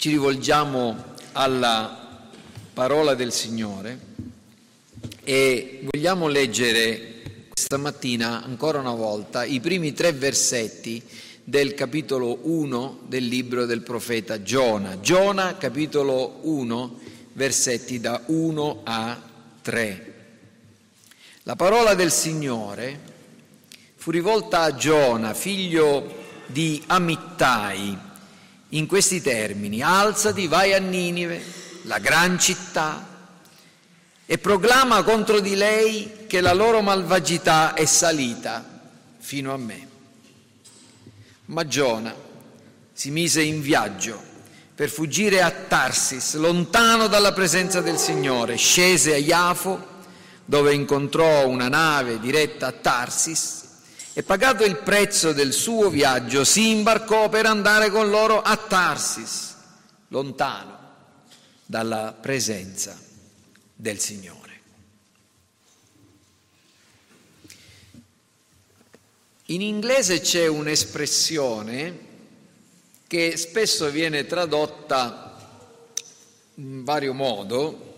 ci rivolgiamo alla parola del Signore e vogliamo leggere questa mattina ancora una volta i primi tre versetti del capitolo 1 del libro del profeta Giona. Giona, capitolo 1, versetti da 1 a 3. La parola del Signore fu rivolta a Giona, figlio di Amittai, in questi termini, alzati, vai a Ninive, la gran città, e proclama contro di lei che la loro malvagità è salita fino a me. Ma Giona si mise in viaggio per fuggire a Tarsis, lontano dalla presenza del Signore, scese a Iafo, dove incontrò una nave diretta a Tarsis, e pagato il prezzo del suo viaggio si imbarcò per andare con loro a Tarsis, lontano dalla presenza del Signore. In inglese c'è un'espressione che spesso viene tradotta in vario modo,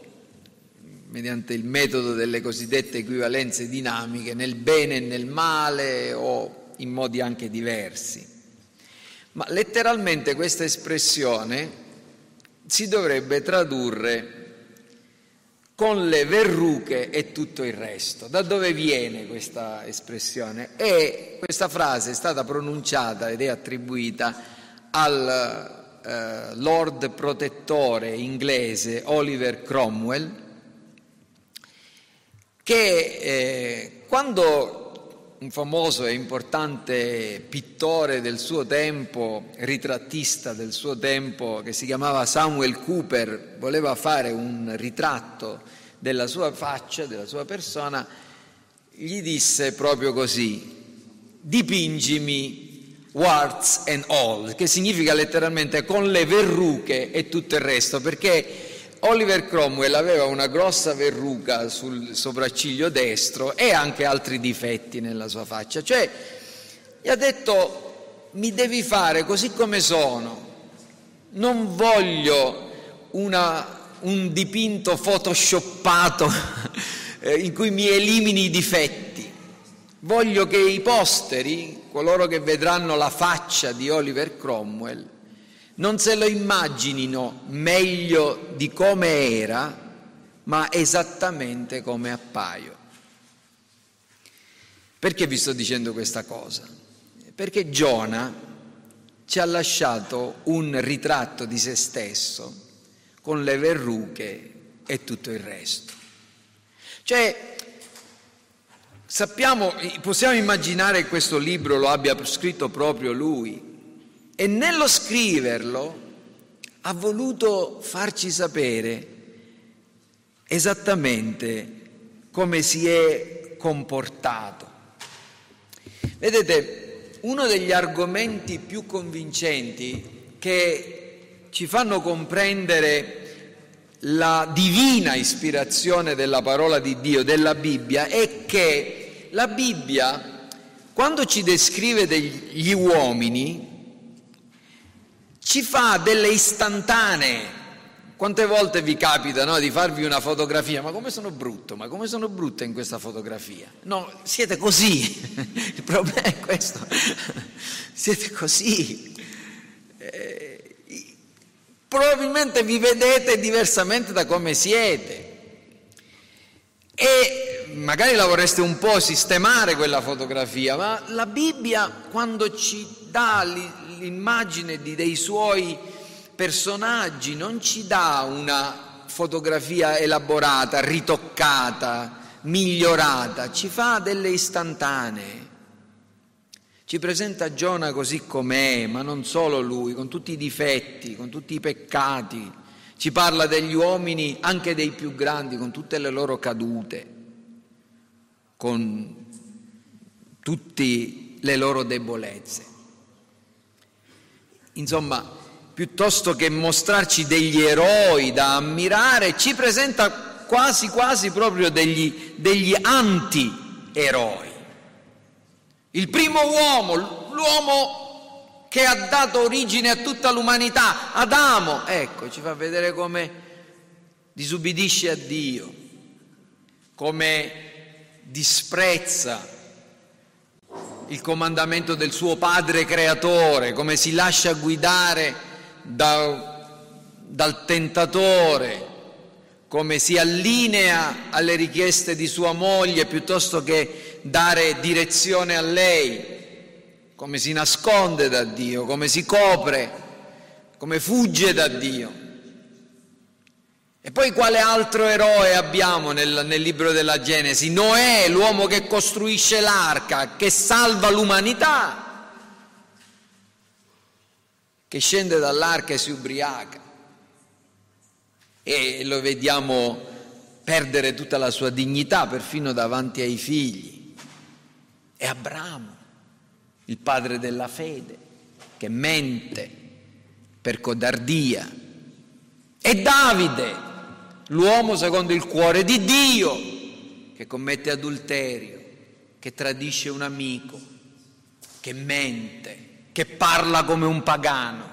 mediante il metodo delle cosiddette equivalenze dinamiche, nel bene e nel male o in modi anche diversi. Ma letteralmente questa espressione si dovrebbe tradurre con le verruche e tutto il resto. Da dove viene questa espressione? E questa frase è stata pronunciata ed è attribuita al eh, Lord protettore inglese Oliver Cromwell, che eh, quando un famoso e importante pittore del suo tempo, ritrattista del suo tempo, che si chiamava Samuel Cooper, voleva fare un ritratto della sua faccia, della sua persona, gli disse proprio così, dipingimi warts and all, che significa letteralmente con le verruche e tutto il resto, perché Oliver Cromwell aveva una grossa verruca sul sopracciglio destro e anche altri difetti nella sua faccia. Cioè, gli ha detto, mi devi fare così come sono, non voglio una, un dipinto photoshoppato eh, in cui mi elimini i difetti. Voglio che i posteri, coloro che vedranno la faccia di Oliver Cromwell, non se lo immaginino meglio di come era, ma esattamente come appaio. Perché vi sto dicendo questa cosa? Perché Giona ci ha lasciato un ritratto di se stesso con le verruche e tutto il resto. Cioè, sappiamo, possiamo immaginare che questo libro lo abbia scritto proprio lui, e nello scriverlo ha voluto farci sapere esattamente come si è comportato. Vedete, uno degli argomenti più convincenti che ci fanno comprendere la divina ispirazione della parola di Dio, della Bibbia, è che la Bibbia, quando ci descrive degli uomini, ci fa delle istantanee. Quante volte vi capita no, di farvi una fotografia? Ma come sono brutto? Ma come sono brutta in questa fotografia? No, siete così. Il problema è questo. siete così. Eh, probabilmente vi vedete diversamente da come siete. E magari la vorreste un po' sistemare quella fotografia, ma la Bibbia quando ci dà l'immagine dei suoi personaggi, non ci dà una fotografia elaborata, ritoccata, migliorata, ci fa delle istantanee. Ci presenta Giona così com'è, ma non solo lui, con tutti i difetti, con tutti i peccati. Ci parla degli uomini, anche dei più grandi, con tutte le loro cadute, con tutte le loro debolezze. Insomma, piuttosto che mostrarci degli eroi da ammirare, ci presenta quasi quasi proprio degli, degli anti-eroi. Il primo uomo, l'uomo che ha dato origine a tutta l'umanità, Adamo. Ecco, ci fa vedere come disubbidisce a Dio, come disprezza il comandamento del suo padre creatore, come si lascia guidare da, dal tentatore, come si allinea alle richieste di sua moglie piuttosto che dare direzione a lei, come si nasconde da Dio, come si copre, come fugge da Dio. E poi quale altro eroe abbiamo nel, nel, libro della Genesi? Noè, l'uomo che costruisce l'arca, che salva l'umanità, che scende dall'arca e si ubriaca. E lo vediamo perdere tutta la sua dignità, perfino davanti ai figli. E Abramo, il padre della fede, che mente per codardia. E Davide, l'uomo secondo il cuore di Dio, che commette adulterio, che tradisce un amico, che mente, che parla come un pagano.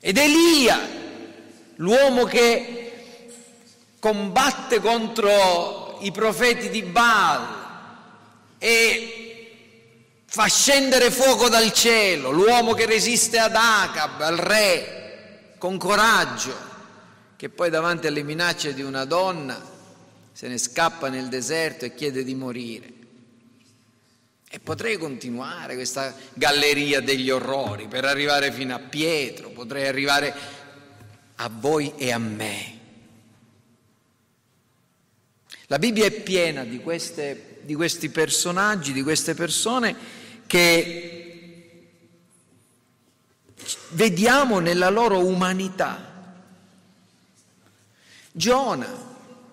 Ed Elia, l'uomo che combatte contro i profeti di Baal e fa scendere fuoco dal cielo, l'uomo che resiste ad Acab, al re, con coraggio che poi davanti alle minacce di una donna se ne scappa nel deserto e chiede di morire. E potrei continuare questa galleria degli orrori per arrivare fino a Pietro, potrei arrivare a voi e a me. La Bibbia è piena di, queste, di questi personaggi, di queste persone che vediamo nella loro umanità Giona,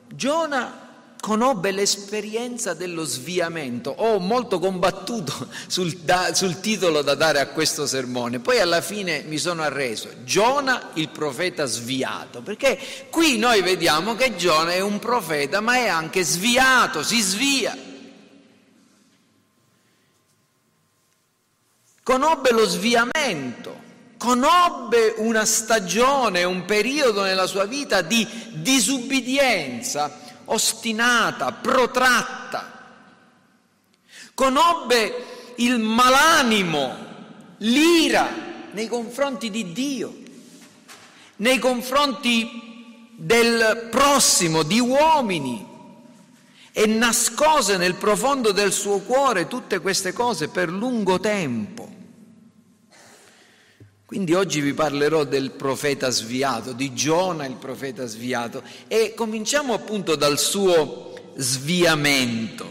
Giona conobbe l'esperienza dello sviamento. Ho molto combattuto sul, da, sul, titolo da dare a questo sermone, poi alla fine mi sono arreso. Giona il profeta sviato, perché qui noi vediamo che Giona è un profeta, ma è anche sviato, si svia. Conobbe lo sviamento conobbe una stagione, un periodo nella sua vita di disubbidienza ostinata, protratta. Conobbe il malanimo, l'ira nei confronti di Dio, nei confronti del prossimo, di uomini, e nascose nel profondo del suo cuore tutte queste cose per lungo tempo. Quindi oggi vi parlerò del profeta sviato, di Giona il profeta sviato e cominciamo appunto dal suo sviamento.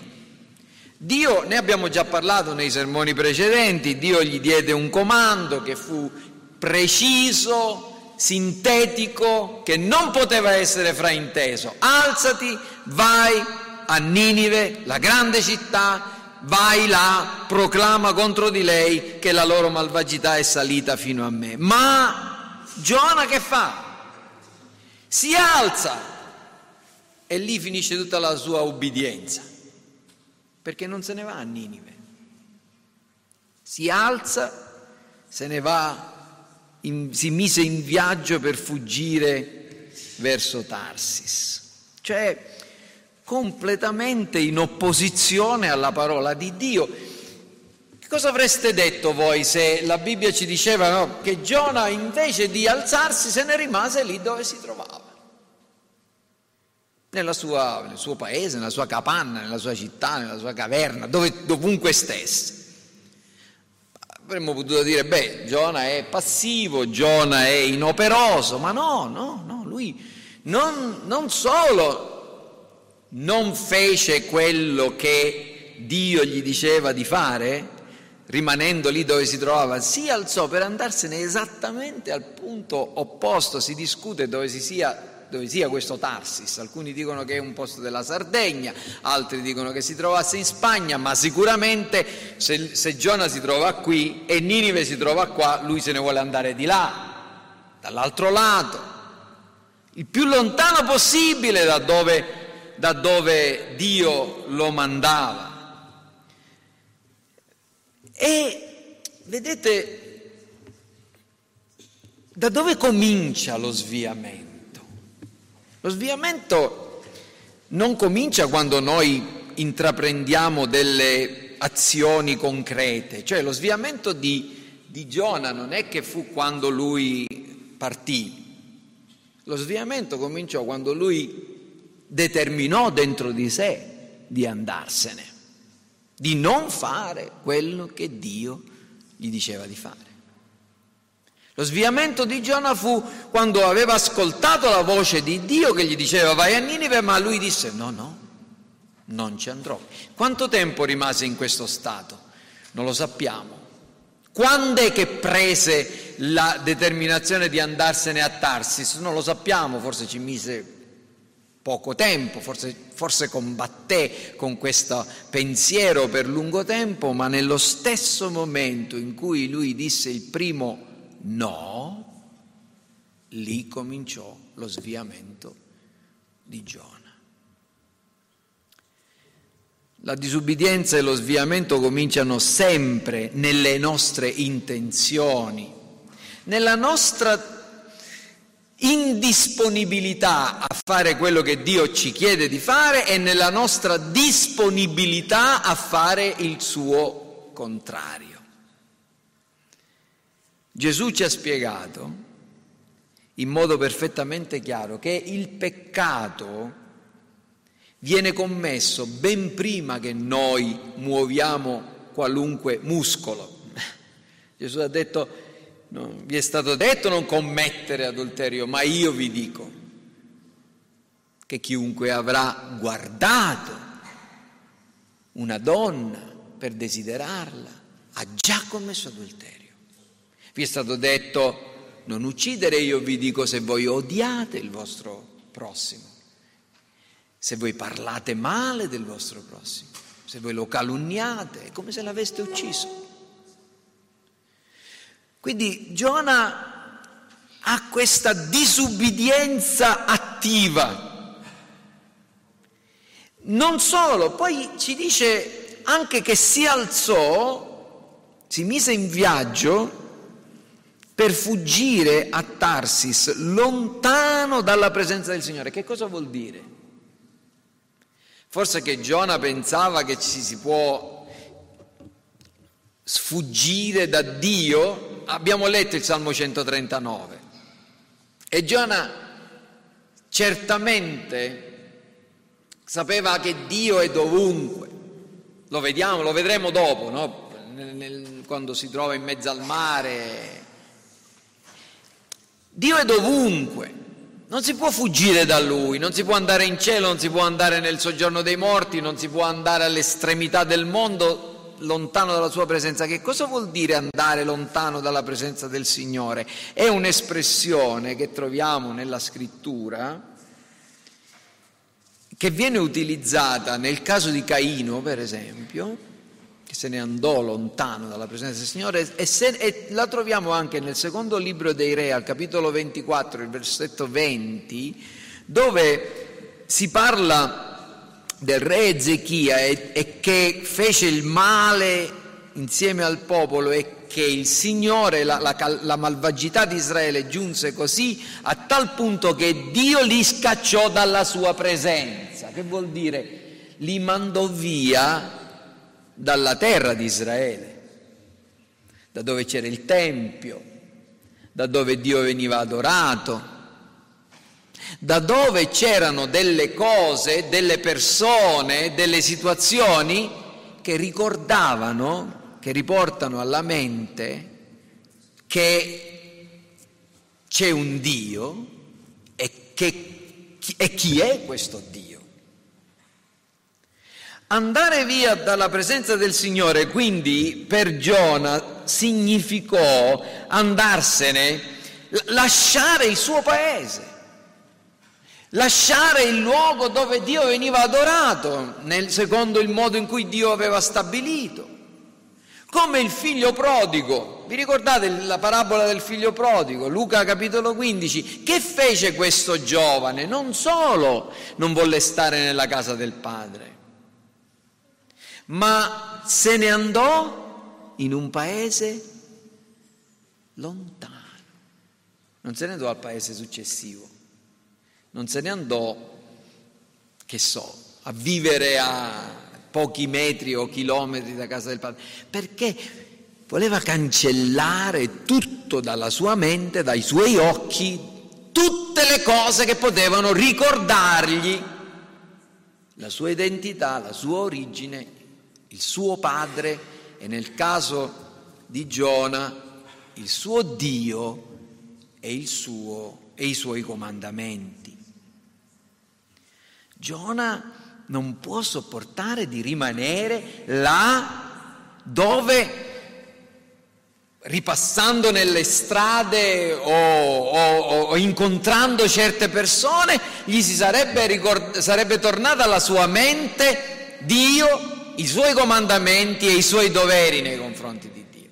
Dio, ne abbiamo già parlato nei sermoni precedenti, Dio gli diede un comando che fu preciso, sintetico, che non poteva essere frainteso. Alzati, vai a Ninive, la grande città, vai là, proclama contro di lei che la loro malvagità è salita fino a me. Ma Giona che fa? Si alza e lì finisce tutta la sua ubbidienza, perché non se ne va a Ninive. Si alza, se ne va, in, si mise in viaggio per fuggire verso Tarsis. Cioè, completamente in opposizione alla parola di Dio. Che cosa avreste detto voi se la Bibbia ci diceva no, che Giona invece di alzarsi se ne rimase lì dove si trovava? Sua, nel suo paese, nella sua capanna, nella sua città, nella sua caverna, dove, dovunque stesse. Avremmo potuto dire, beh, Giona è passivo, Giona è inoperoso, ma no, no, no, lui non, non solo non fece quello che Dio gli diceva di fare, rimanendo lì dove si trovava, si alzò per andarsene esattamente al punto opposto, si discute dove, si sia, dove sia questo Tarsis, alcuni dicono che è un posto della Sardegna, altri dicono che si trovasse in Spagna, ma sicuramente se, se Giona si trova qui e Ninive si trova qua, lui se ne vuole andare di là, dall'altro lato, il più lontano possibile da dove da dove Dio lo mandava. E vedete, Da dove comincia lo sviamento? Lo sviamento non comincia quando noi intraprendiamo delle azioni concrete, cioè lo sviamento di, di Giona non è che fu quando lui partì, lo sviamento cominciò quando lui determinò dentro di sé di andarsene, di non fare quello che Dio gli diceva di fare. Lo sviamento di Giona fu quando aveva ascoltato la voce di Dio che gli diceva vai a Ninive, ma lui disse no, no, non ci andrò. Quanto tempo rimase in questo stato? Non lo sappiamo. Quando è che prese la determinazione di andarsene a Tarsis? Non lo sappiamo, forse ci mise poco tempo, forse, forse combatté con questo pensiero per lungo tempo, ma nello stesso momento in cui lui disse il primo No, lì cominciò lo sviamento di Giona. La disubbidienza e lo sviamento cominciano sempre nelle nostre intenzioni, nella nostra indisponibilità a fare quello che Dio ci chiede di fare e nella nostra disponibilità a fare il suo contrario. Gesù ci ha spiegato in modo perfettamente chiaro che il peccato viene commesso ben prima che noi muoviamo qualunque muscolo. Gesù ha detto, no, vi è stato detto non commettere adulterio, ma io vi dico che chiunque avrà guardato una donna per desiderarla ha già commesso adulterio. Vi è stato detto non uccidere, io vi dico se voi odiate il vostro prossimo, se voi parlate male del vostro prossimo, se voi lo calunniate, è come se l'aveste ucciso. Quindi Giona ha questa disubbidienza attiva. Non solo, poi ci dice anche che si alzò, si mise in viaggio per fuggire a Tarsis, lontano dalla presenza del Signore. Che cosa vuol dire? Forse che Giona pensava che ci si può sfuggire da Dio. Abbiamo letto il Salmo 139 e Giona certamente sapeva che Dio è dovunque. Lo vediamo, lo vedremo dopo, no? quando si trova in mezzo al mare Dio è dovunque, non si può fuggire da Lui, non si può andare in cielo, non si può andare nel soggiorno dei morti, non si può andare all'estremità del mondo lontano dalla sua presenza. Che cosa vuol dire andare lontano dalla presenza del Signore? È un'espressione che troviamo nella scrittura che viene utilizzata nel caso di Caino, per esempio, che se ne andò lontano dalla presenza del Signore e, se, e, la troviamo anche nel secondo libro dei Re, al capitolo 24, il versetto 20, dove si parla del re Ezechia e, e che fece il male insieme al popolo e che il Signore, la, la, la malvagità di Israele giunse così a tal punto che Dio li scacciò dalla sua presenza. Che vuol dire? Li mandò via dalla terra di Israele, da dove c'era il Tempio, da dove Dio veniva adorato, da dove c'erano delle cose, delle persone, delle situazioni che ricordavano, che riportano alla mente che c'è un Dio e, che, e chi è questo Dio. Andare via dalla presenza del Signore, quindi per Giona significò andarsene, lasciare il suo paese, lasciare il luogo dove Dio veniva adorato, nel, secondo il modo in cui Dio aveva stabilito. Come il figlio prodigo, vi ricordate la parabola del figlio prodigo, Luca capitolo 15? Che fece questo giovane? Non solo non volle stare nella casa del padre, ma se ne andò in un paese lontano. non se ne andò al paese successivo, non se ne andò, che so, a vivere a pochi metri o chilometri da casa del padre, perché voleva cancellare tutto dalla sua mente, dai suoi occhi, tutte le cose che potevano ricordargli la sua identità, la sua origine, il suo padre e nel caso di Giona il suo Dio e, suo, e i suoi comandamenti. Giona non può sopportare di rimanere là dove ripassando nelle strade o, o, o, incontrando certe persone, gli si sarebbe, ricord- sarebbe tornata alla sua mente Dio, i suoi comandamenti e i suoi doveri nei confronti di Dio.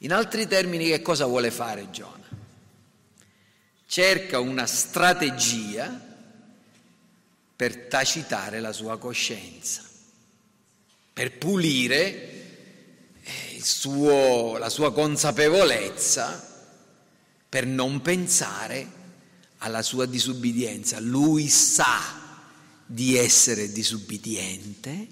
In altri termini, che cosa vuole fare Giona? Cerca una strategia per tacitare la sua coscienza, per pulire suo, la sua consapevolezza per non pensare alla sua disubbidienza. Lui sa di essere disubbidiente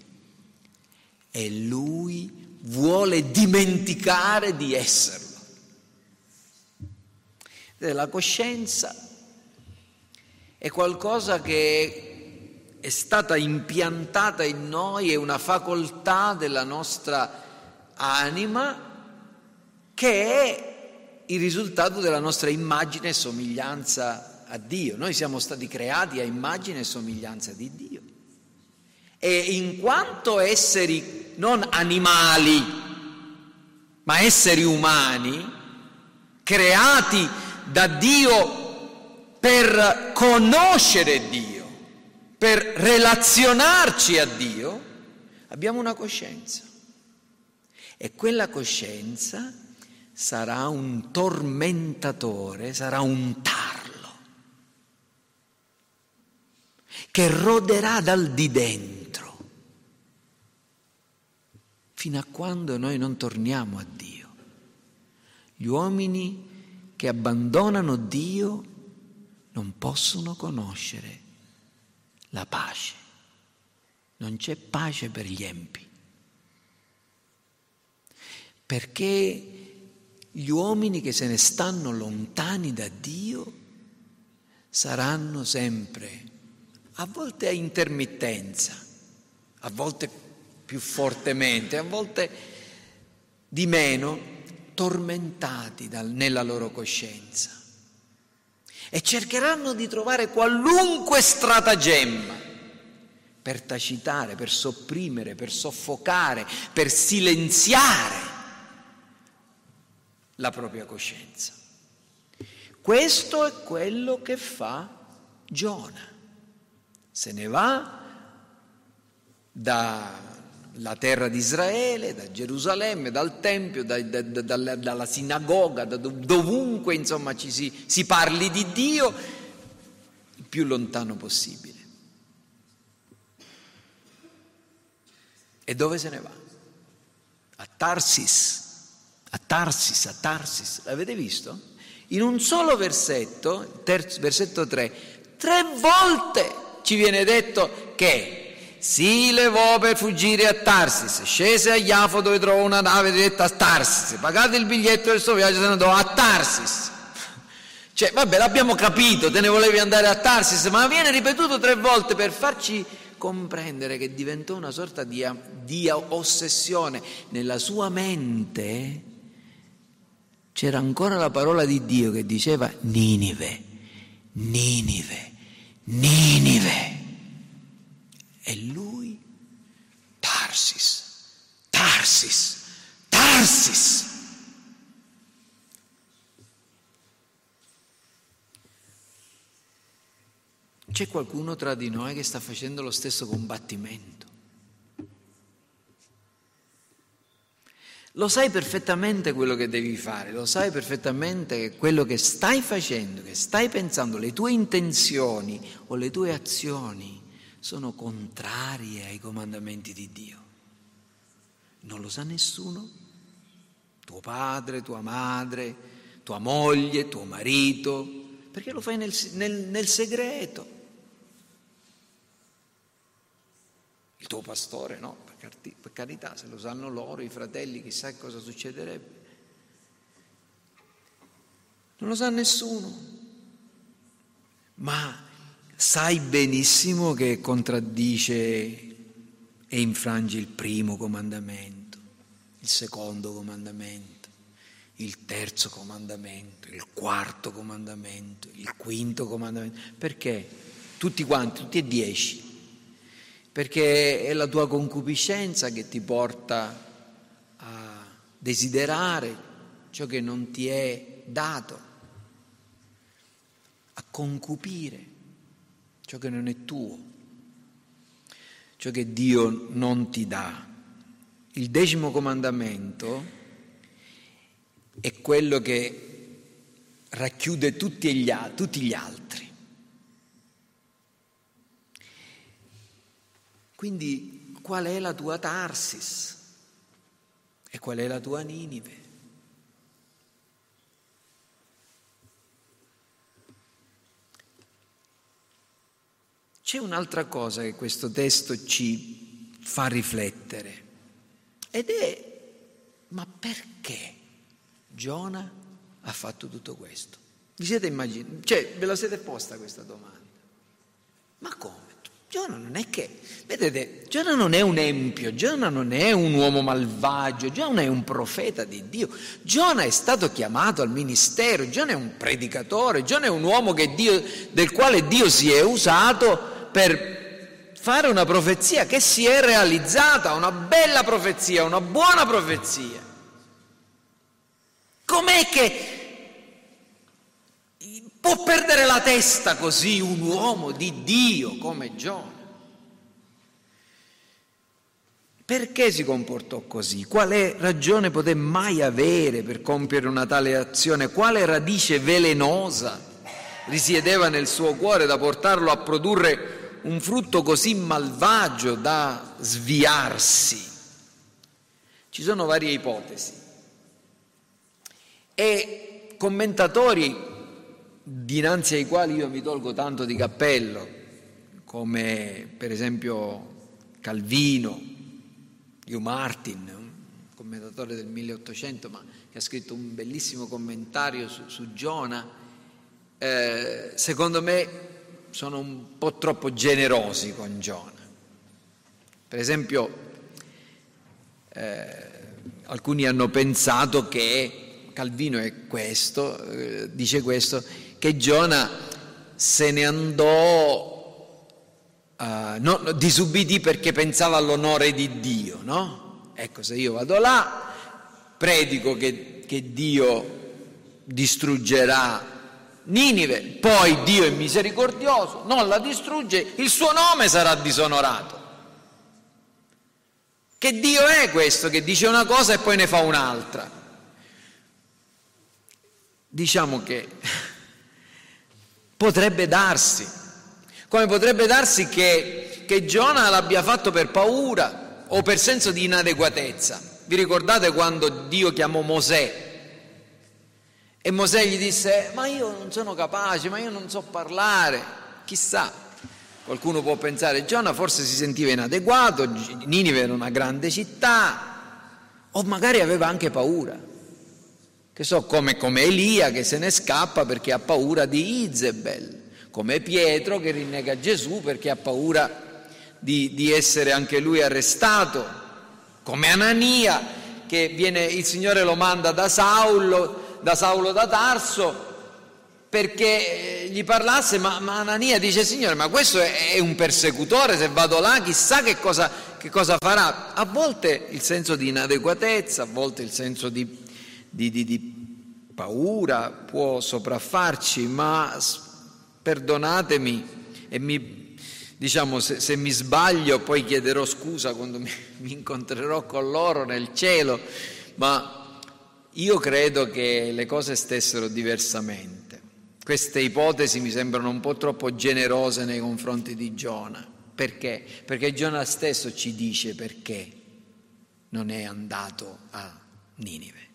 e lui vuole dimenticare di esserlo. La coscienza è qualcosa che è stata impiantata in noi, è una facoltà della nostra anima che è il risultato della nostra immagine e somiglianza a Dio. Noi siamo stati creati a immagine e somiglianza di Dio. E in quanto esseri non animali, ma esseri umani, creati da Dio per conoscere Dio, per relazionarci a Dio, abbiamo una coscienza. E quella coscienza sarà un tormentatore, sarà un tarlo, che roderà dal di dentro, fino a quando noi non torniamo a Dio. Gli uomini che abbandonano Dio non possono conoscere la pace. Non c'è pace per gli empi perché gli uomini che se ne stanno lontani da Dio saranno sempre, a volte a intermittenza, a volte più fortemente, a volte di meno, tormentati dal, nella loro coscienza e cercheranno di trovare qualunque stratagemma per tacitare, per sopprimere, per soffocare, per silenziare la propria coscienza. Questo è quello che fa Giona. Se ne va dalla terra di Israele, da Gerusalemme, dal Tempio, da, da, da, dalla sinagoga, dovunque insomma ci si, si parli di Dio, il più lontano possibile. E dove se ne va? A Tarsis a Tarsis, a Tarsis, l'avete visto? In un solo versetto, terzo, versetto 3, tre volte ci viene detto che si levò per fuggire a Tarsis, scese a Iafo dove trovò una nave diretta a Tarsis, pagate il biglietto del suo viaggio se ne andò a Tarsis. Cioè, vabbè, l'abbiamo capito, te ne volevi andare a Tarsis, ma viene ripetuto tre volte per farci comprendere che diventò una sorta di, di ossessione nella sua mente c'era ancora la parola di Dio che diceva Ninive, Ninive, Ninive. E lui, Tarsis, Tarsis, Tarsis. C'è qualcuno tra di noi che sta facendo lo stesso combattimento. Lo sai perfettamente quello che devi fare, lo sai perfettamente quello che stai facendo, che stai pensando, le tue intenzioni o le tue azioni sono contrarie ai comandamenti di Dio. Non lo sa nessuno? Tuo padre, tua madre, tua moglie, tuo marito, perché lo fai nel, nel, nel segreto. Il tuo pastore no, per carità, se lo sanno loro, i fratelli, chissà cosa succederebbe. Non lo sa nessuno. Ma sai benissimo che contraddice e infrange il primo comandamento, il secondo comandamento, il terzo comandamento, il quarto comandamento, il quinto comandamento. Perché? Tutti quanti, tutti e dieci. Perché è la tua concupiscenza che ti porta a desiderare ciò che non ti è dato a concupire ciò che non è tuo, ciò che Dio non ti dà. Il decimo comandamento è quello che racchiude tutti gli, tutti gli altri. Quindi qual è la tua Tarsis e qual è la tua Ninive? C'è un'altra cosa che questo testo ci fa riflettere ed è ma perché Giona ha fatto tutto questo? Vi siete immaginati? Cioè, ve la siete posta questa domanda? Ma come? Giona non è che, vedete, Giona non è un empio, Giona non è un uomo malvagio, Giona è un profeta di Dio, Giona è stato chiamato al ministero, Giona è un predicatore, Giona è un uomo Dio, del quale Dio si è usato per fare una profezia che si è realizzata, una bella profezia, una buona profezia. Com'è che può perdere la testa così un uomo di Dio come Giona? Perché si comportò così? Quale ragione poté mai avere per compiere una tale azione? Quale radice velenosa risiedeva nel suo cuore da portarlo a produrre un frutto così malvagio da sviarsi? Ci sono varie ipotesi e commentatori dinanzi ai quali io mi tolgo tanto di cappello, come per esempio Calvino, Hugh Martin, un commentatore del 1800, ma che ha scritto un bellissimo commentario su, su Giona, eh, secondo me sono un po' troppo generosi con Giona. Per esempio, eh, alcuni hanno pensato che, Calvino è questo, eh, dice questo, che Giona se ne andò uh, no, disubbidì perché pensava all'onore di Dio, no? Ecco, se io vado là, predico che, che Dio distruggerà Ninive, poi Dio è misericordioso, non la distrugge, il suo nome sarà disonorato. Che Dio è questo che dice una cosa e poi ne fa un'altra? Diciamo che potrebbe darsi, come potrebbe darsi che, che Giona l'abbia fatto per paura o per senso di inadeguatezza. Vi ricordate quando Dio chiamò Mosè e Mosè gli disse, ma io non sono capace, ma io non so parlare. Chissà, qualcuno può pensare, Giona forse si sentiva inadeguato, Ninive era una grande città, o magari aveva anche paura. Che so, come, come Elia che se ne scappa perché ha paura di Izebel, come Pietro che rinnega Gesù perché ha paura di, di essere anche lui arrestato, come Anania che viene, il Signore lo manda da Saulo da Saulo da Tarso perché eh, gli parlasse, ma, ma Anania dice Signore, ma questo è, è, un persecutore, se vado là chissà che cosa, che cosa, farà. A volte il senso di inadeguatezza, a volte il senso di, di, di, di paura può sopraffarci, ma perdonatemi e mi, diciamo, se, se, mi sbaglio poi chiederò scusa quando mi, mi incontrerò con loro nel cielo, ma io credo che le cose stessero diversamente. Queste ipotesi mi sembrano un po' troppo generose nei confronti di Giona. Perché? Perché Giona stesso ci dice perché non è andato a Ninive.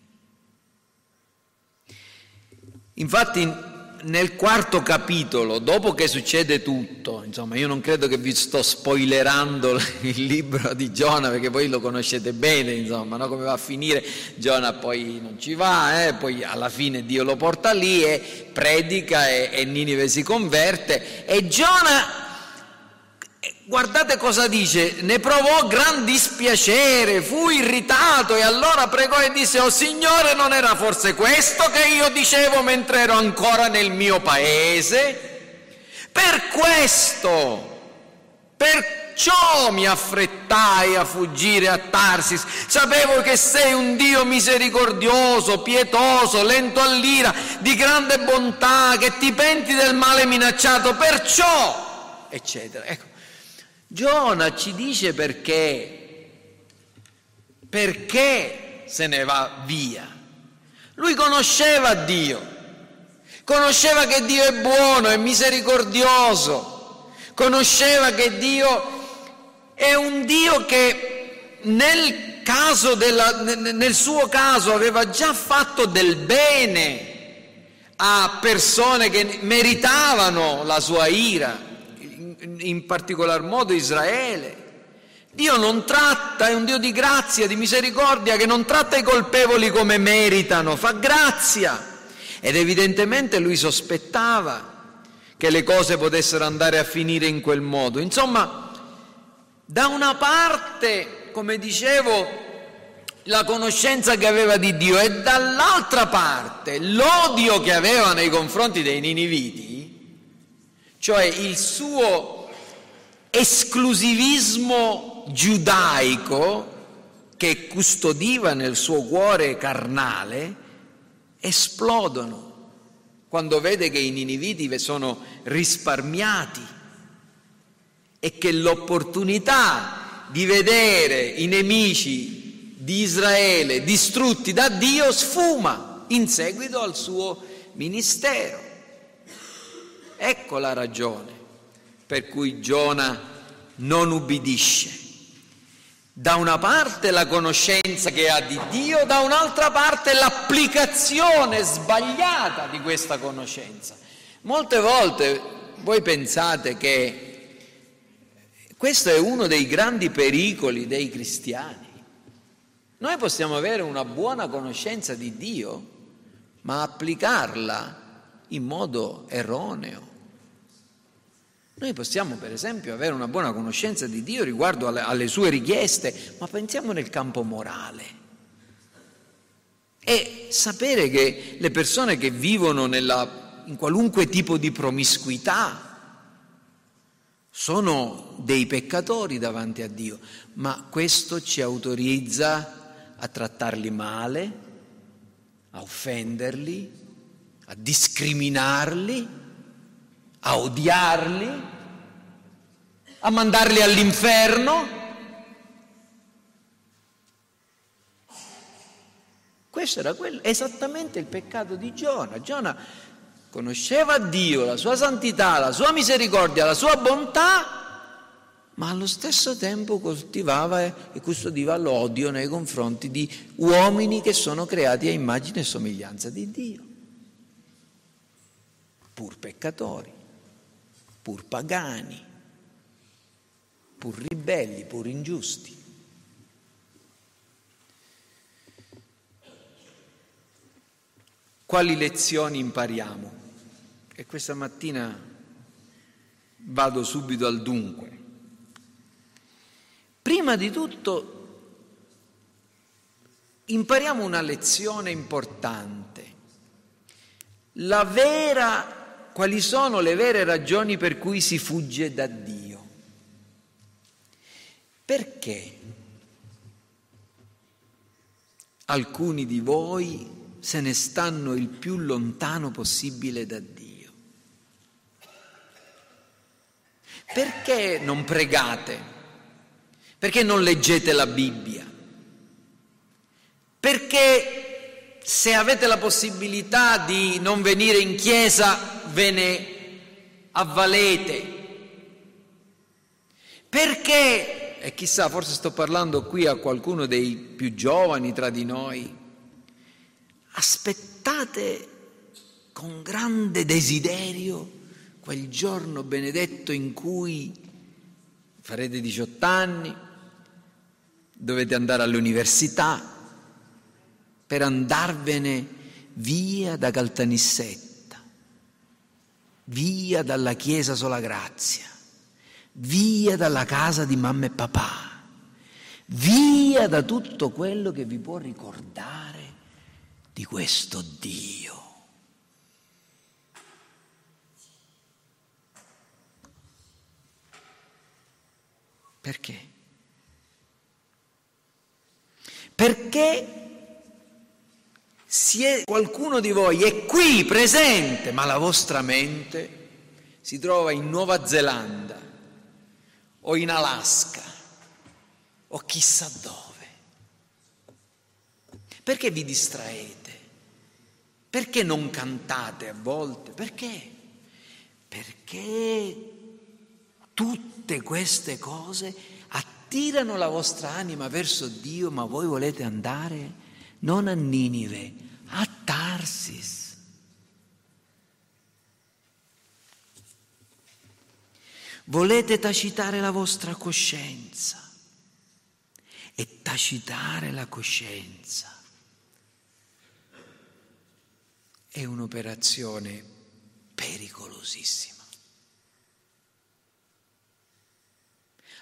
Infatti nel quarto capitolo, dopo che succede tutto, insomma io non credo che vi sto spoilerando il libro di Giona perché voi lo conoscete bene, insomma, no? come va a finire, Giona poi non ci va, eh? poi alla fine Dio lo porta lì e predica e, e Ninive si converte e Giona Guardate cosa dice, ne provò gran dispiacere, fu irritato e allora pregò e disse, oh Signore, non era forse questo che io dicevo mentre ero ancora nel mio paese? Per questo, perciò mi affrettai a fuggire a Tarsis, sapevo che sei un Dio misericordioso, pietoso, lento all'ira, di grande bontà, che ti penti del male minacciato, perciò, eccetera. Ecco. Giona ci dice perché, perché se ne va via. Lui conosceva Dio, conosceva che Dio è buono, è misericordioso, conosceva che Dio è un Dio che nel, della, nel suo caso aveva già fatto del bene a persone che meritavano la sua ira in particolar modo Israele. Dio non tratta, è un Dio di grazia, di misericordia, che non tratta i colpevoli come meritano, fa grazia. Ed evidentemente lui sospettava che le cose potessero andare a finire in quel modo. Insomma, da una parte, come dicevo, la conoscenza che aveva di Dio e dall'altra parte l'odio che aveva nei confronti dei niniviti, cioè il suo esclusivismo giudaico che custodiva nel suo cuore carnale, esplodono quando vede che i niniviti sono risparmiati e che l'opportunità di vedere i nemici di Israele distrutti da Dio sfuma in seguito al suo ministero. Ecco la ragione per cui Giona non ubbidisce. Da una parte la conoscenza che ha di Dio, da un'altra parte l'applicazione sbagliata di questa conoscenza. Molte volte voi pensate che questo è uno dei grandi pericoli dei cristiani. Noi possiamo avere una buona conoscenza di Dio, ma applicarla in modo erroneo. Noi possiamo per esempio avere una buona conoscenza di Dio riguardo alle, alle sue richieste, ma pensiamo nel campo morale. E sapere che le persone che vivono nella, in qualunque tipo di promiscuità sono dei peccatori davanti a Dio, ma questo ci autorizza a trattarli male, a offenderli, a discriminarli a odiarli, a mandarli all'inferno. Questo era quello, esattamente il peccato di Giona. Giona conosceva Dio, la sua santità, la sua misericordia, la sua bontà, ma allo stesso tempo coltivava e custodiva l'odio nei confronti di uomini che sono creati a immagine e somiglianza di Dio, pur peccatori pur pagani, pur ribelli, pur ingiusti. Quali lezioni impariamo? E questa mattina vado subito al dunque. Prima di tutto impariamo una lezione importante. La vera quali sono le vere ragioni per cui si fugge da Dio. Perché alcuni di voi se ne stanno il più lontano possibile da Dio? Perché non pregate? Perché non leggete la Bibbia? Perché se avete la possibilità di non venire in chiesa ve ne avvalete. Perché, e chissà, forse sto parlando qui a qualcuno dei più giovani tra di noi, aspettate con grande desiderio quel giorno benedetto in cui farete 18 anni, dovete andare all'università per andarvene via da Caltanissetta, via dalla chiesa Sola Grazia, via dalla casa di mamma e papà, via da tutto quello che vi può ricordare di questo Dio. Perché? Perché è, qualcuno di voi è qui presente, ma la vostra mente si trova in Nuova Zelanda o in Alaska o chissà dove. Perché vi distraete? Perché non cantate a volte? Perché? Perché tutte queste cose attirano la vostra anima verso Dio, ma voi volete andare non a Ninive, Tarsis. Volete tacitare la vostra coscienza e tacitare la coscienza è un'operazione pericolosissima.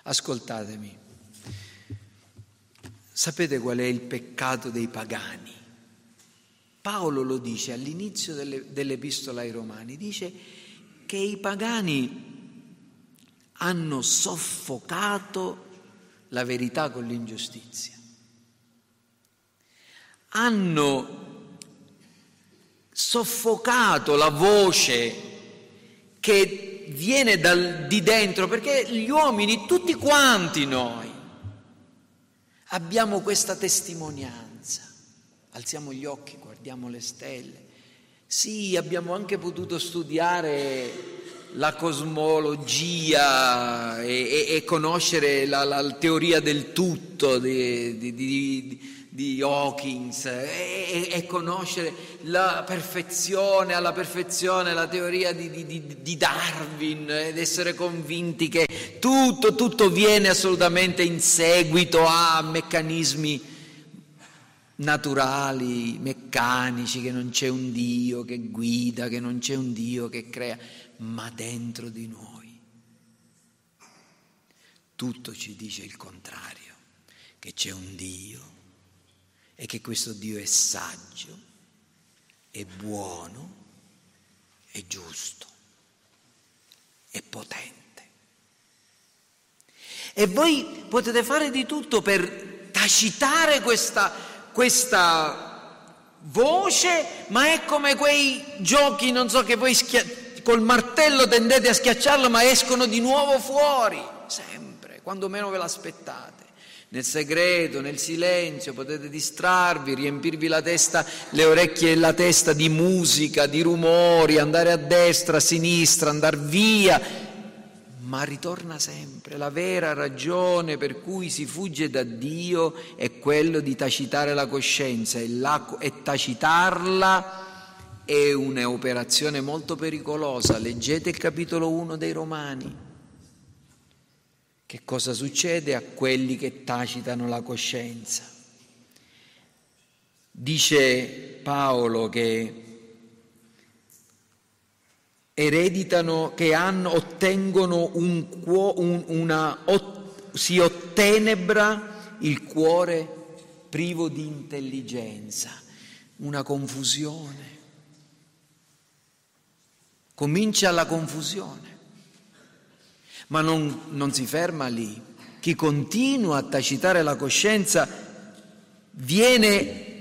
Ascoltatemi, sapete qual è il peccato dei pagani? Paolo lo dice all'inizio delle, dell'epistola ai Romani, dice che i pagani hanno soffocato la verità con l'ingiustizia, hanno soffocato la voce che viene dal, di dentro, perché gli uomini, tutti quanti noi, abbiamo questa testimonianza, alziamo gli occhi guardiamo le stelle. Sì, abbiamo anche potuto studiare la cosmologia e, e, e conoscere la, la, teoria del tutto di, di, di, di Hawkins e, e, conoscere la perfezione, alla perfezione la teoria di, Darwin ed essere convinti che tutto, tutto viene assolutamente in seguito a meccanismi naturali, meccanici, che non c'è un Dio che guida, che non c'è un Dio che crea, ma dentro di noi. Tutto ci dice il contrario, che c'è un Dio e che questo Dio è saggio, è buono, è giusto, è potente. E voi potete fare di tutto per tacitare questa questa voce, ma è come quei giochi, non so che voi schia- col martello tendete a schiacciarlo, ma escono di nuovo fuori, sempre, quando meno ve l'aspettate. Nel segreto, nel silenzio, potete distrarvi, riempirvi la testa, le orecchie e la testa di musica, di rumori, andare a destra, a sinistra, andare via, ma ritorna sempre. La vera ragione per cui si fugge da Dio è quello di tacitare la coscienza e, la, e tacitarla è un'operazione molto pericolosa. Leggete il capitolo 1 dei Romani. Che cosa succede a quelli che tacitano la coscienza? Dice Paolo che ereditano, che hanno, ottengono un, un, una, si ottenebra il cuore privo di intelligenza, una confusione. Comincia la confusione, ma non, non si ferma lì. Chi continua a tacitare la coscienza viene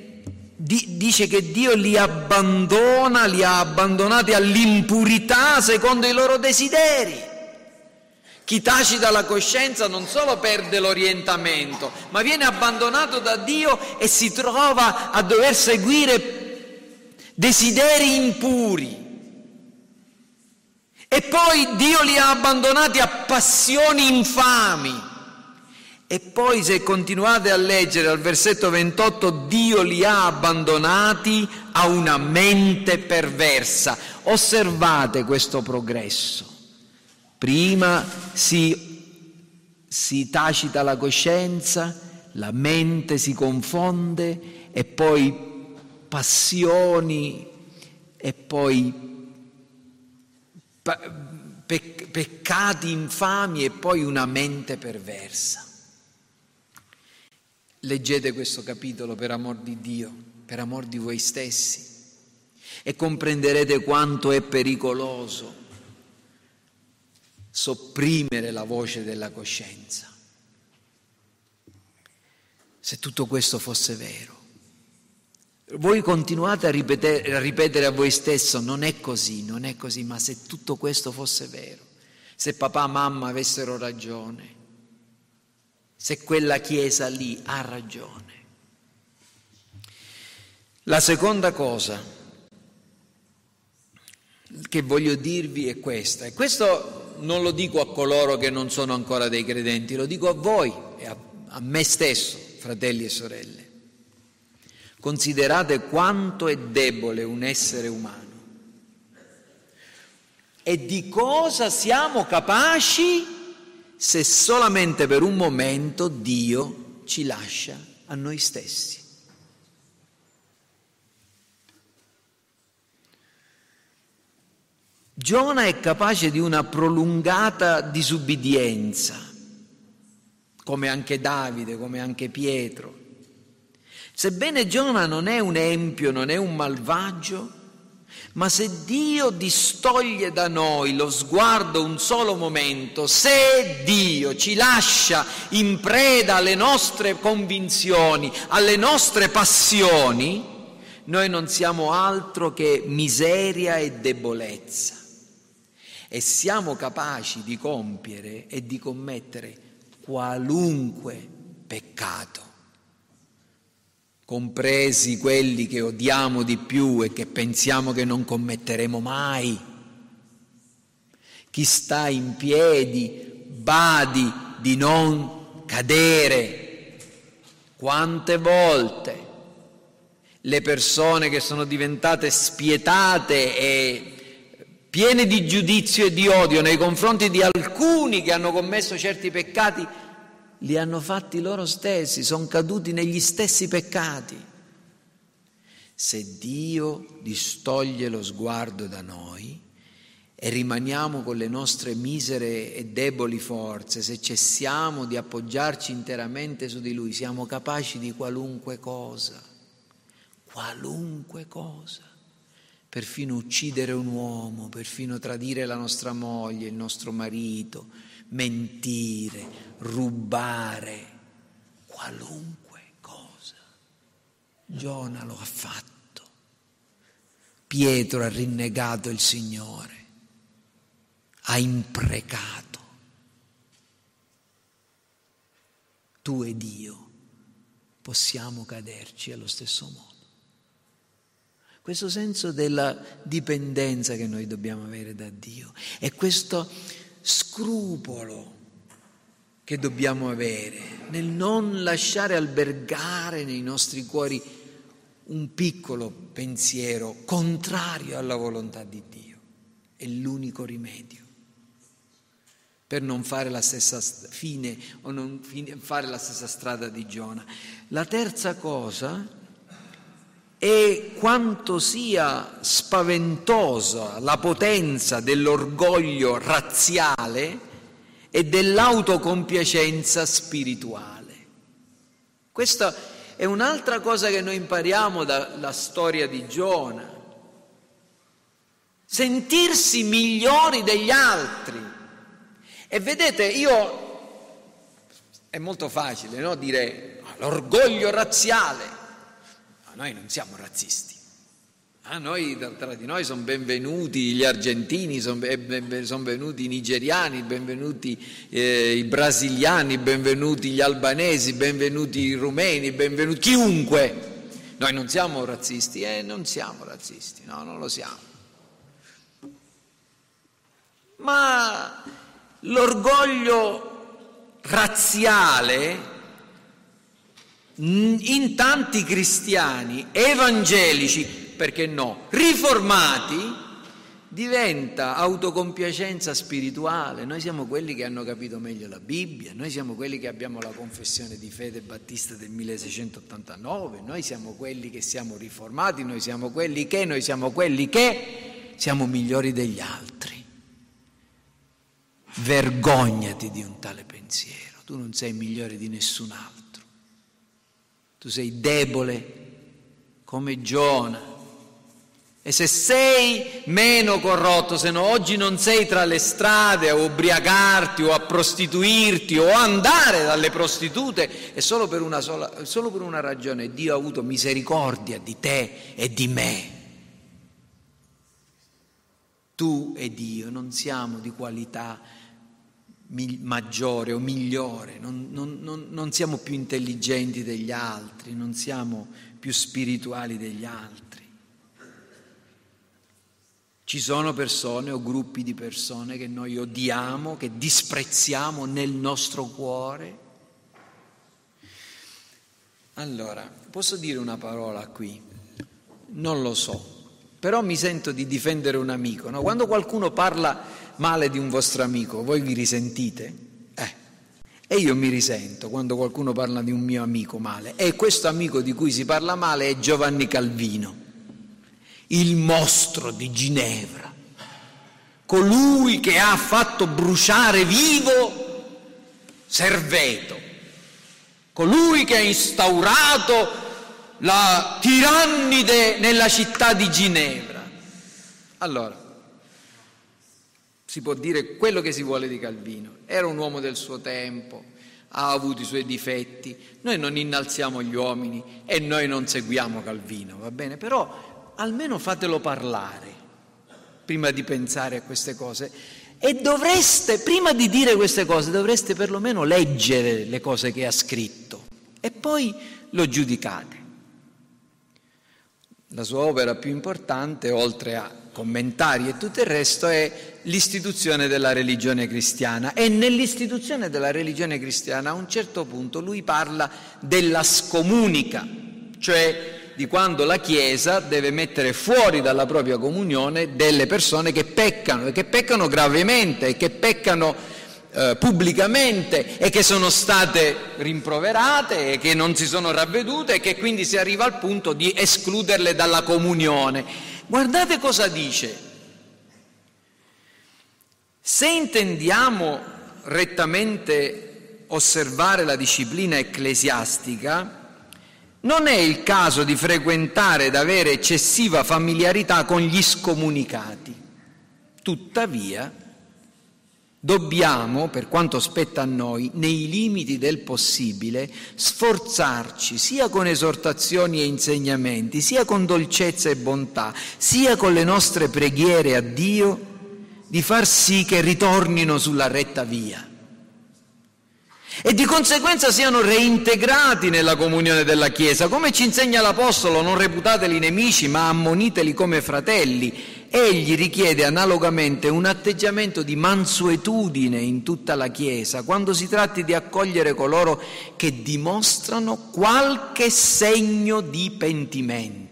dice che Dio li abbandona, li ha abbandonati all'impurità secondo i loro desideri. Chi tacita la coscienza non solo perde l'orientamento, ma viene abbandonato da Dio e si trova a dover seguire desideri impuri. E poi Dio li ha abbandonati a passioni infami E poi se continuate a leggere al versetto 28, Dio li ha abbandonati a una mente perversa. Osservate questo progresso. Prima si, si tacita la coscienza, la mente si confonde e poi passioni e poi pe- peccati infami e poi una mente perversa. Leggete questo capitolo per amor di Dio, per amor di voi stessi e comprenderete quanto è pericoloso sopprimere la voce della coscienza. Se tutto questo fosse vero. Voi continuate a ripetere, a ripetere, a voi stesso, non è così, non è così, ma se tutto questo fosse vero, se papà e mamma avessero ragione, se quella chiesa lì ha ragione. La seconda cosa che voglio dirvi è questa, e questo non lo dico a coloro che non sono ancora dei credenti, lo dico a voi e a, a me stesso, fratelli e sorelle. Considerate quanto è debole un essere umano e di cosa siamo capaci se solamente per un momento Dio ci lascia a noi stessi. Giona è capace di una prolungata disubbidienza, come anche Davide, come anche Pietro. Sebbene Giona non è un empio, non è un malvagio, ma se Dio distoglie da noi lo sguardo un solo momento, se Dio ci lascia in preda alle nostre convinzioni, alle nostre passioni, noi non siamo altro che miseria e debolezza. E siamo capaci di compiere e di commettere qualunque peccato compresi quelli che odiamo di più e che pensiamo che non commetteremo mai. Chi sta in piedi badi di non cadere. Quante volte le persone che sono diventate spietate e piene di giudizio e di odio nei confronti di alcuni che hanno commesso certi peccati, li hanno fatti loro stessi, sono caduti negli stessi peccati. Se Dio distoglie lo sguardo da noi e rimaniamo con le nostre misere e deboli forze, se cessiamo di appoggiarci interamente su di Lui, siamo capaci di qualunque cosa, qualunque cosa perfino uccidere un uomo, perfino tradire la nostra moglie, il nostro marito, mentire, rubare, qualunque cosa. Giona lo ha fatto. Pietro ha rinnegato il Signore, ha imprecato. Tu ed io possiamo caderci allo stesso modo. Questo senso della dipendenza che noi dobbiamo avere da Dio e questo scrupolo che dobbiamo avere nel non lasciare albergare nei nostri cuori un piccolo pensiero contrario alla volontà di Dio. È l'unico rimedio per non fare la stessa fine o non fare la stessa strada di Giona. La terza cosa e quanto sia spaventosa la potenza dell'orgoglio razziale e dell'autocompiacenza spirituale. Questa è un'altra cosa che noi impariamo dalla storia di Giona. Sentirsi migliori degli altri. E vedete, io è molto facile no? dire l'orgoglio razziale. Noi non siamo razzisti. A noi, tra di noi sono benvenuti gli argentini, sono, son venuti i nigeriani, benvenuti eh, i brasiliani, benvenuti gli albanesi, benvenuti i rumeni, benvenuti chiunque. Noi non siamo razzisti, eh, non siamo razzisti, no, non lo siamo. Ma l'orgoglio razziale in tanti cristiani evangelici, perché no, riformati, diventa autocompiacenza spirituale. Noi siamo quelli che hanno capito meglio la Bibbia, noi siamo quelli che abbiamo la confessione di fede battista del 1689, noi siamo quelli che siamo riformati, noi siamo quelli che, noi siamo quelli che siamo migliori degli altri. Vergognati di un tale pensiero, tu non sei migliore di nessun altro, tu sei debole come Giona e se sei meno corrotto, se no oggi non sei tra le strade a ubriacarti o a prostituirti o andare dalle prostitute, è solo per una, sola, solo per una ragione, Dio ha avuto misericordia di te e di me. Tu ed io non siamo di qualità maggiore o migliore, non, non, non, non siamo più intelligenti degli altri, non siamo più spirituali degli altri. Ci sono persone o gruppi di persone che noi odiamo, che disprezziamo nel nostro cuore. Allora, posso dire una parola qui? Non lo so, però mi sento di difendere un amico. No? Quando qualcuno parla male di un vostro amico, voi vi risentite? Eh. E io mi risento quando qualcuno parla di un mio amico male. E questo amico di cui si parla male è Giovanni Calvino il mostro di Ginevra, colui che ha fatto bruciare vivo Serveto, colui che ha instaurato la tirannide nella città di Ginevra. Allora, si può dire quello che si vuole di Calvino, era un uomo del suo tempo, ha avuto i suoi difetti, noi non innalziamo gli uomini e noi non seguiamo Calvino, va bene? Però almeno fatelo parlare prima di pensare a queste cose. E dovreste, prima di dire queste cose, dovreste perlomeno leggere le cose che ha scritto e poi lo giudicate. La sua opera più importante, oltre a commentari e tutto il resto, è l'istituzione della religione cristiana. E nell'istituzione della religione cristiana a un certo punto lui parla della scomunica, cioè di quando la Chiesa deve mettere fuori dalla propria comunione delle persone che peccano e che peccano gravemente e che peccano eh, pubblicamente e che sono state rimproverate e che non si sono ravvedute e che quindi si arriva al punto di escluderle dalla comunione. Guardate cosa dice. Se intendiamo rettamente osservare la disciplina ecclesiastica, non è il caso di frequentare ed avere eccessiva familiarità con gli scomunicati. Tuttavia, dobbiamo, per quanto spetta a noi, nei limiti del possibile, sforzarci sia con esortazioni e insegnamenti, sia con dolcezza e bontà, sia con le nostre preghiere a Dio, di far sì che ritornino sulla retta via e di conseguenza siano reintegrati nella comunione della Chiesa. Come ci insegna l'Apostolo, non reputateli nemici, ma ammoniteli come fratelli. Egli richiede analogamente un atteggiamento di mansuetudine in tutta la Chiesa quando si tratti di accogliere coloro che dimostrano qualche segno di pentimento.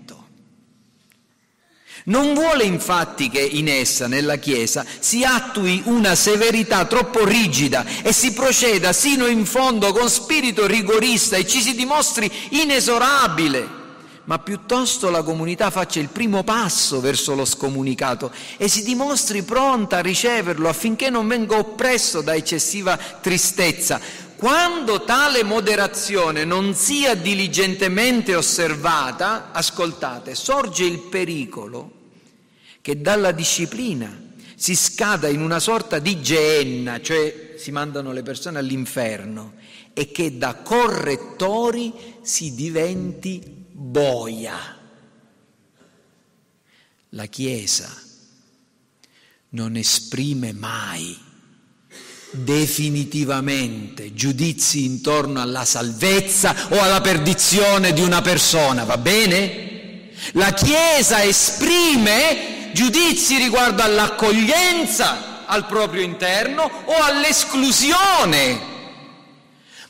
Non vuole infatti che in essa, nella Chiesa, si attui una severità troppo rigida e si proceda sino in fondo con spirito rigorista e ci si dimostri inesorabile, ma piuttosto la comunità faccia il primo passo verso lo scomunicato e si dimostri pronta a riceverlo affinché non venga oppresso da eccessiva tristezza. Quando tale moderazione non sia diligentemente osservata, ascoltate, sorge il pericolo che dalla disciplina si scada in una sorta di geenna, cioè si mandano le persone all'inferno, e che da correttori si diventi boia. La Chiesa non esprime mai definitivamente giudizi intorno alla salvezza o alla perdizione di una persona, va bene? La Chiesa esprime giudizi riguardo all'accoglienza al proprio interno o all'esclusione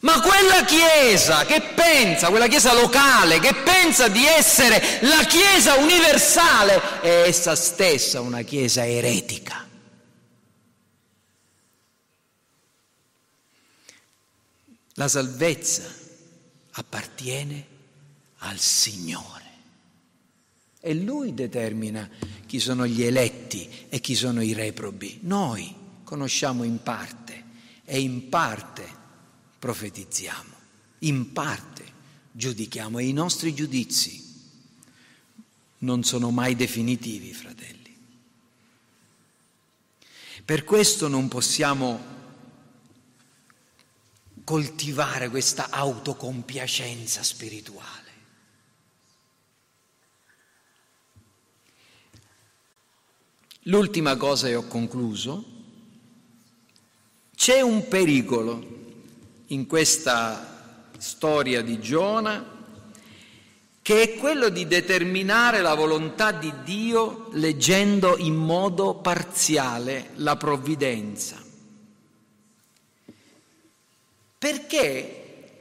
Ma quella Chiesa che pensa, quella Chiesa locale, che pensa di essere la Chiesa universale, è essa stessa una Chiesa eretica. La salvezza appartiene al Signore. E Lui determina chi sono gli eletti e chi sono i reprobi. Noi conosciamo in parte e in parte profetizziamo, in parte giudichiamo e i nostri giudizi non sono mai definitivi, fratelli. Per questo non possiamo coltivare questa autocompiacenza spirituale. L'ultima cosa e ho concluso, c'è un pericolo in questa storia di Giona che è quello di determinare la volontà di Dio leggendo in modo parziale la provvidenza. Perché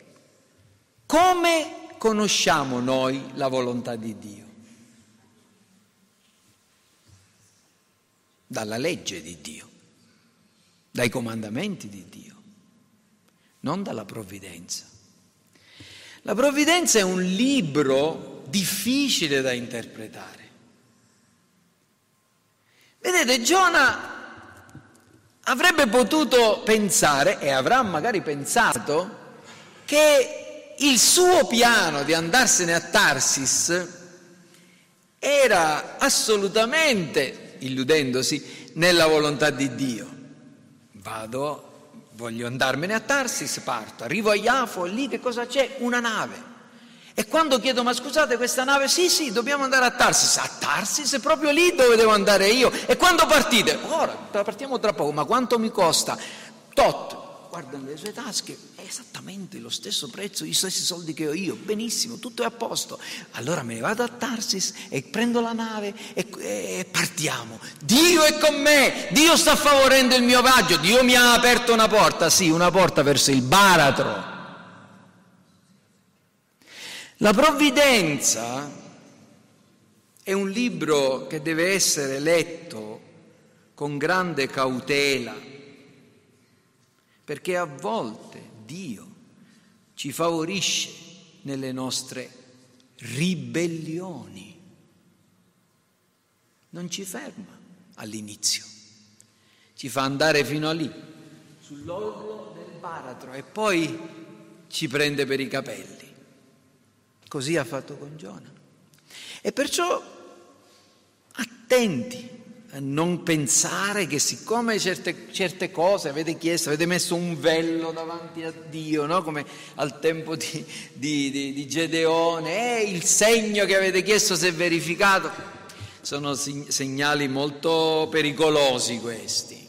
come conosciamo noi la volontà di Dio? Dalla legge di Dio, dai comandamenti di Dio non dalla provvidenza. La provvidenza è un libro difficile da interpretare. Vedete, Giona avrebbe potuto pensare, e avrà magari pensato, che il suo piano di andarsene a Tarsis era assolutamente, illudendosi, nella volontà di Dio. Vado voglio andarmene a Tarsis, parto, arrivo a Iafo, lì che cosa c'è? Una nave. E quando chiedo, ma scusate, questa nave, sì, sì, dobbiamo andare a Tarsis. A Tarsis è proprio lì dove devo andare io. E quando partite? Ora, partiamo tra poco, ma quanto mi costa? Tot guarda nelle sue tasche, è esattamente lo stesso prezzo, gli stessi soldi che ho io, benissimo, tutto è a posto. Allora me ne vado a Tarsis e prendo la nave e, e partiamo. Dio è con me, Dio sta favorendo il mio viaggio, Dio mi ha aperto una porta, sì, una porta verso il baratro. La provvidenza è un libro che deve essere letto con grande cautela perché a volte Dio ci favorisce nelle nostre ribellioni. Non ci ferma all'inizio, ci fa andare fino a lì, sull'orlo del baratro e poi ci prende per i capelli. Così ha fatto con Giona. E perciò attenti non pensare che siccome certe, certe, cose avete chiesto, avete messo un vello davanti a Dio, no? come al tempo di, di, di, di Gedeone, e il segno che avete chiesto si è verificato. Sono segnali molto pericolosi questi.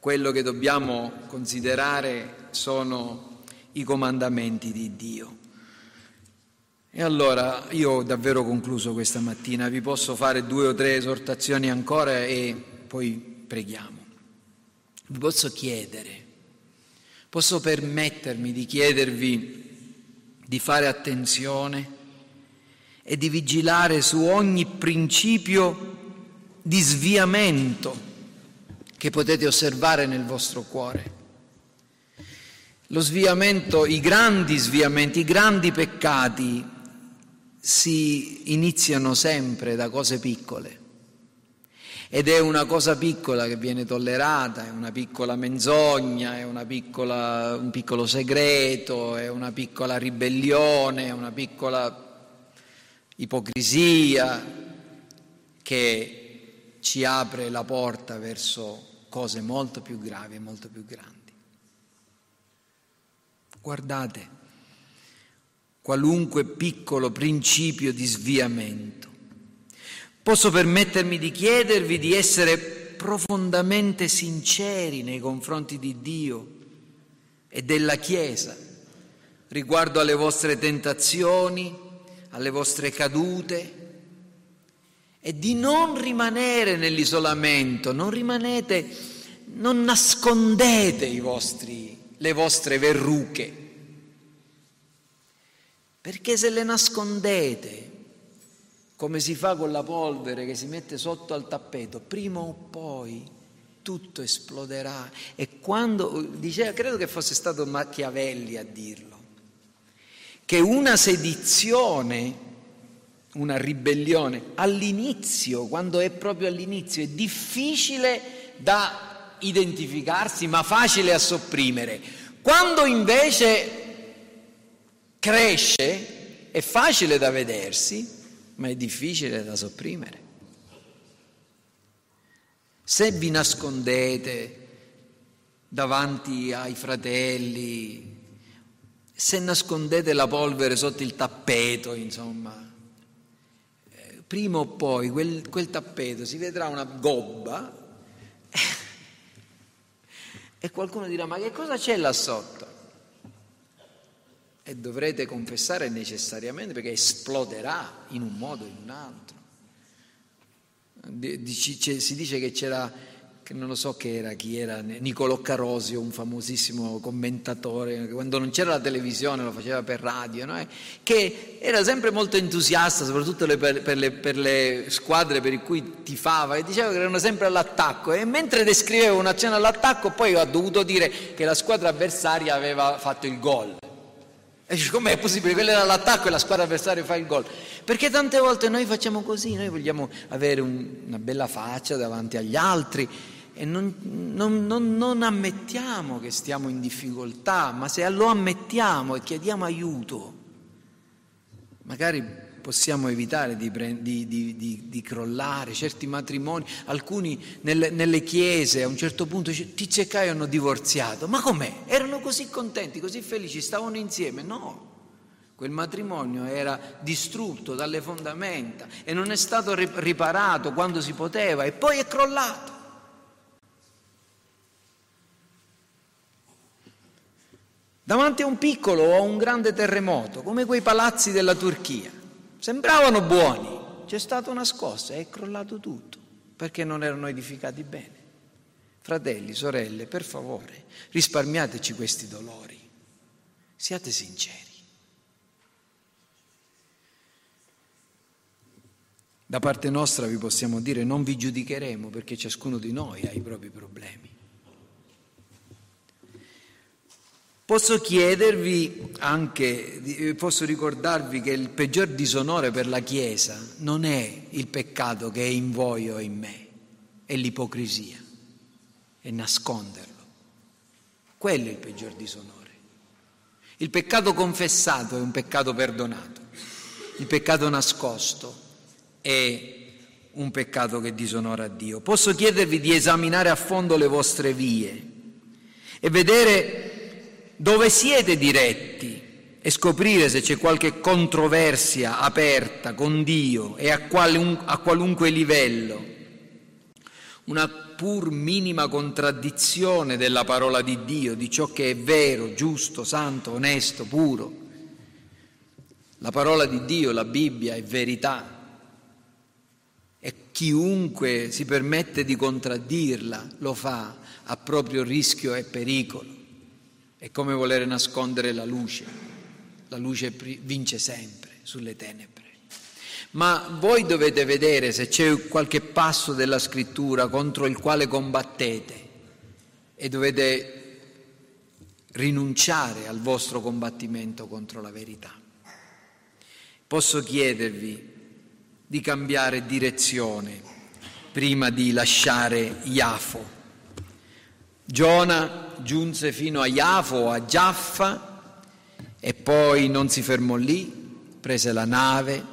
Quello che dobbiamo considerare sono i comandamenti di Dio. E allora io ho davvero concluso questa mattina, vi posso fare due o tre esortazioni ancora e poi preghiamo. Vi posso chiedere, posso permettermi di chiedervi di fare attenzione e di vigilare su ogni principio di sviamento che potete osservare nel vostro cuore. Lo sviamento, i grandi sviamenti, i grandi peccati si iniziano sempre da cose piccole ed è una cosa piccola che viene tollerata, è una piccola menzogna, è piccola, un piccolo segreto, è una piccola ribellione, è una piccola ipocrisia che ci apre la porta verso cose molto più gravi e molto più grandi. Guardate, qualunque piccolo principio di sviamento. Posso permettermi di chiedervi di essere profondamente sinceri nei confronti di Dio e della Chiesa riguardo alle vostre tentazioni, alle vostre cadute e di non rimanere nell'isolamento, non rimanete, non nascondete vostri le vostre verruche. Perché se le nascondete, come si fa con la polvere che si mette sotto al tappeto, prima o poi tutto esploderà. E quando, diceva, credo che fosse stato Machiavelli a dirlo, che una sedizione, una ribellione, all'inizio, quando è proprio all'inizio, è difficile da identificarsi, ma facile a sopprimere. Quando invece cresce, è facile da vedersi, ma è difficile da sopprimere. Se vi nascondete davanti ai fratelli, se nascondete la polvere sotto il tappeto, insomma, eh, prima o poi quel, quel tappeto si vedrà una gobba e qualcuno dirà ma che cosa c'è là sotto? E dovrete confessare necessariamente perché esploderà in un modo o in un altro. Si dice che c'era, non lo so che era, chi era, Niccolò Carosio, un famosissimo commentatore, quando non c'era la televisione lo faceva per radio, no? che era sempre molto entusiasta, soprattutto per, per, le, per le squadre per cui tifava, e diceva che erano sempre all'attacco e mentre descriveva un'azione all'attacco poi ha dovuto dire che la squadra avversaria aveva fatto il gol. E dici, com'è possibile? Quello era l'attacco e la squadra avversaria fa il gol. Perché tante volte noi facciamo così, noi vogliamo avere un, una bella faccia davanti agli altri e non, non, non, non, ammettiamo che stiamo in difficoltà, ma se lo ammettiamo e chiediamo aiuto, magari possiamo evitare di, di, di, di, crollare certi matrimoni, alcuni nelle, nelle, chiese a un certo punto Tizio e hanno divorziato, ma com'è? Erano così contenti, così felici, stavano insieme? No, quel matrimonio era distrutto dalle fondamenta e non è stato riparato quando si poteva e poi è crollato. Davanti a un piccolo o a un grande terremoto, come quei palazzi della Turchia, Sembravano buoni, c'è stata una scossa è crollato tutto perché non erano edificati bene. Fratelli, sorelle, per favore, risparmiateci questi dolori. Siate sinceri. Da parte nostra vi possiamo dire non vi giudicheremo perché ciascuno di noi ha i propri problemi. Posso chiedervi anche, posso ricordarvi che il peggior disonore per la Chiesa non è il peccato che è in voi o in me, è l'ipocrisia, è nasconderlo. Quello è il peggior disonore. Il peccato confessato è un peccato perdonato, il peccato nascosto è un peccato che disonora Dio. Posso chiedervi di esaminare a fondo le vostre vie e vedere dove siete diretti e scoprire se c'è qualche controversia aperta con Dio e a, qualun- a qualunque livello, una pur minima contraddizione della parola di Dio, di ciò che è vero, giusto, santo, onesto, puro. La parola di Dio, la Bibbia, è verità e chiunque si permette di contraddirla lo fa a proprio rischio e pericolo. È come volere nascondere la luce. La luce vince sempre sulle tenebre. Ma voi dovete vedere se c'è qualche passo della scrittura contro il quale combattete e dovete rinunciare al vostro combattimento contro la verità. Posso chiedervi di cambiare direzione prima di lasciare Iafo. Giona giunse fino a Iafo, a Giaffa e poi non si fermò lì, prese la nave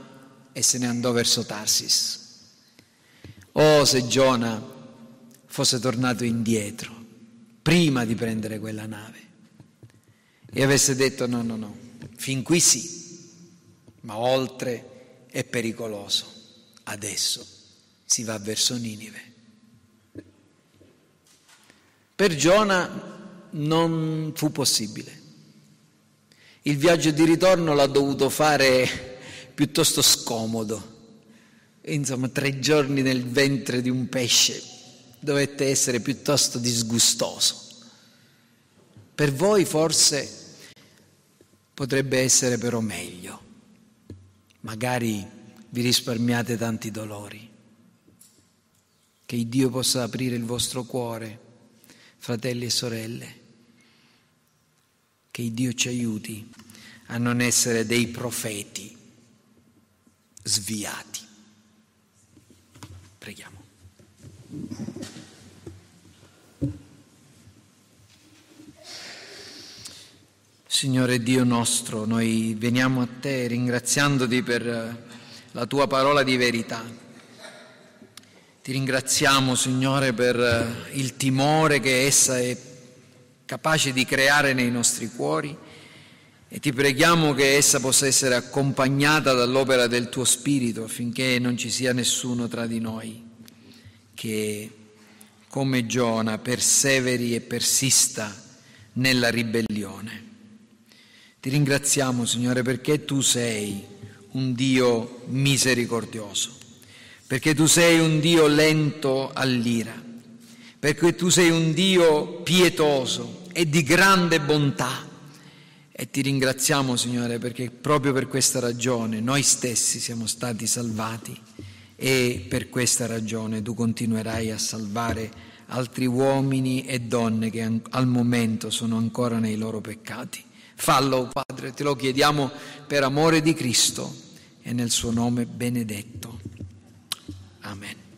e se ne andò verso Tarsis. Oh, se Giona fosse tornato indietro prima di prendere quella nave e avesse detto no, no, no, fin qui sì, ma oltre è pericoloso, adesso si va verso Ninive. Per Giona non fu possibile. Il viaggio di ritorno l'ha dovuto fare piuttosto scomodo. Insomma, tre giorni nel ventre di un pesce dovette essere piuttosto disgustoso. Per voi forse potrebbe essere però meglio. Magari vi risparmiate tanti dolori. Che Dio possa aprire il vostro cuore, fratelli e sorelle. Che Dio ci aiuti a non essere dei profeti sviati. Preghiamo. Signore Dio nostro, noi veniamo a te ringraziandoti per la tua parola di verità. Ti ringraziamo, Signore, per il timore che essa è capace di creare nei nostri cuori e ti preghiamo che essa possa essere accompagnata dall'opera del tuo Spirito affinché non ci sia nessuno tra di noi che, come Giona, perseveri e persista nella ribellione. Ti ringraziamo, Signore, perché tu sei un Dio misericordioso, perché tu sei un Dio lento all'ira, perché tu sei un Dio pietoso e di grande bontà e ti ringraziamo, Signore, perché proprio per questa ragione noi stessi siamo stati salvati e per questa ragione tu continuerai a salvare altri uomini e donne che al momento sono ancora nei loro peccati. Fallo, Padre, te lo chiediamo per amore di Cristo e nel suo nome benedetto. Amen.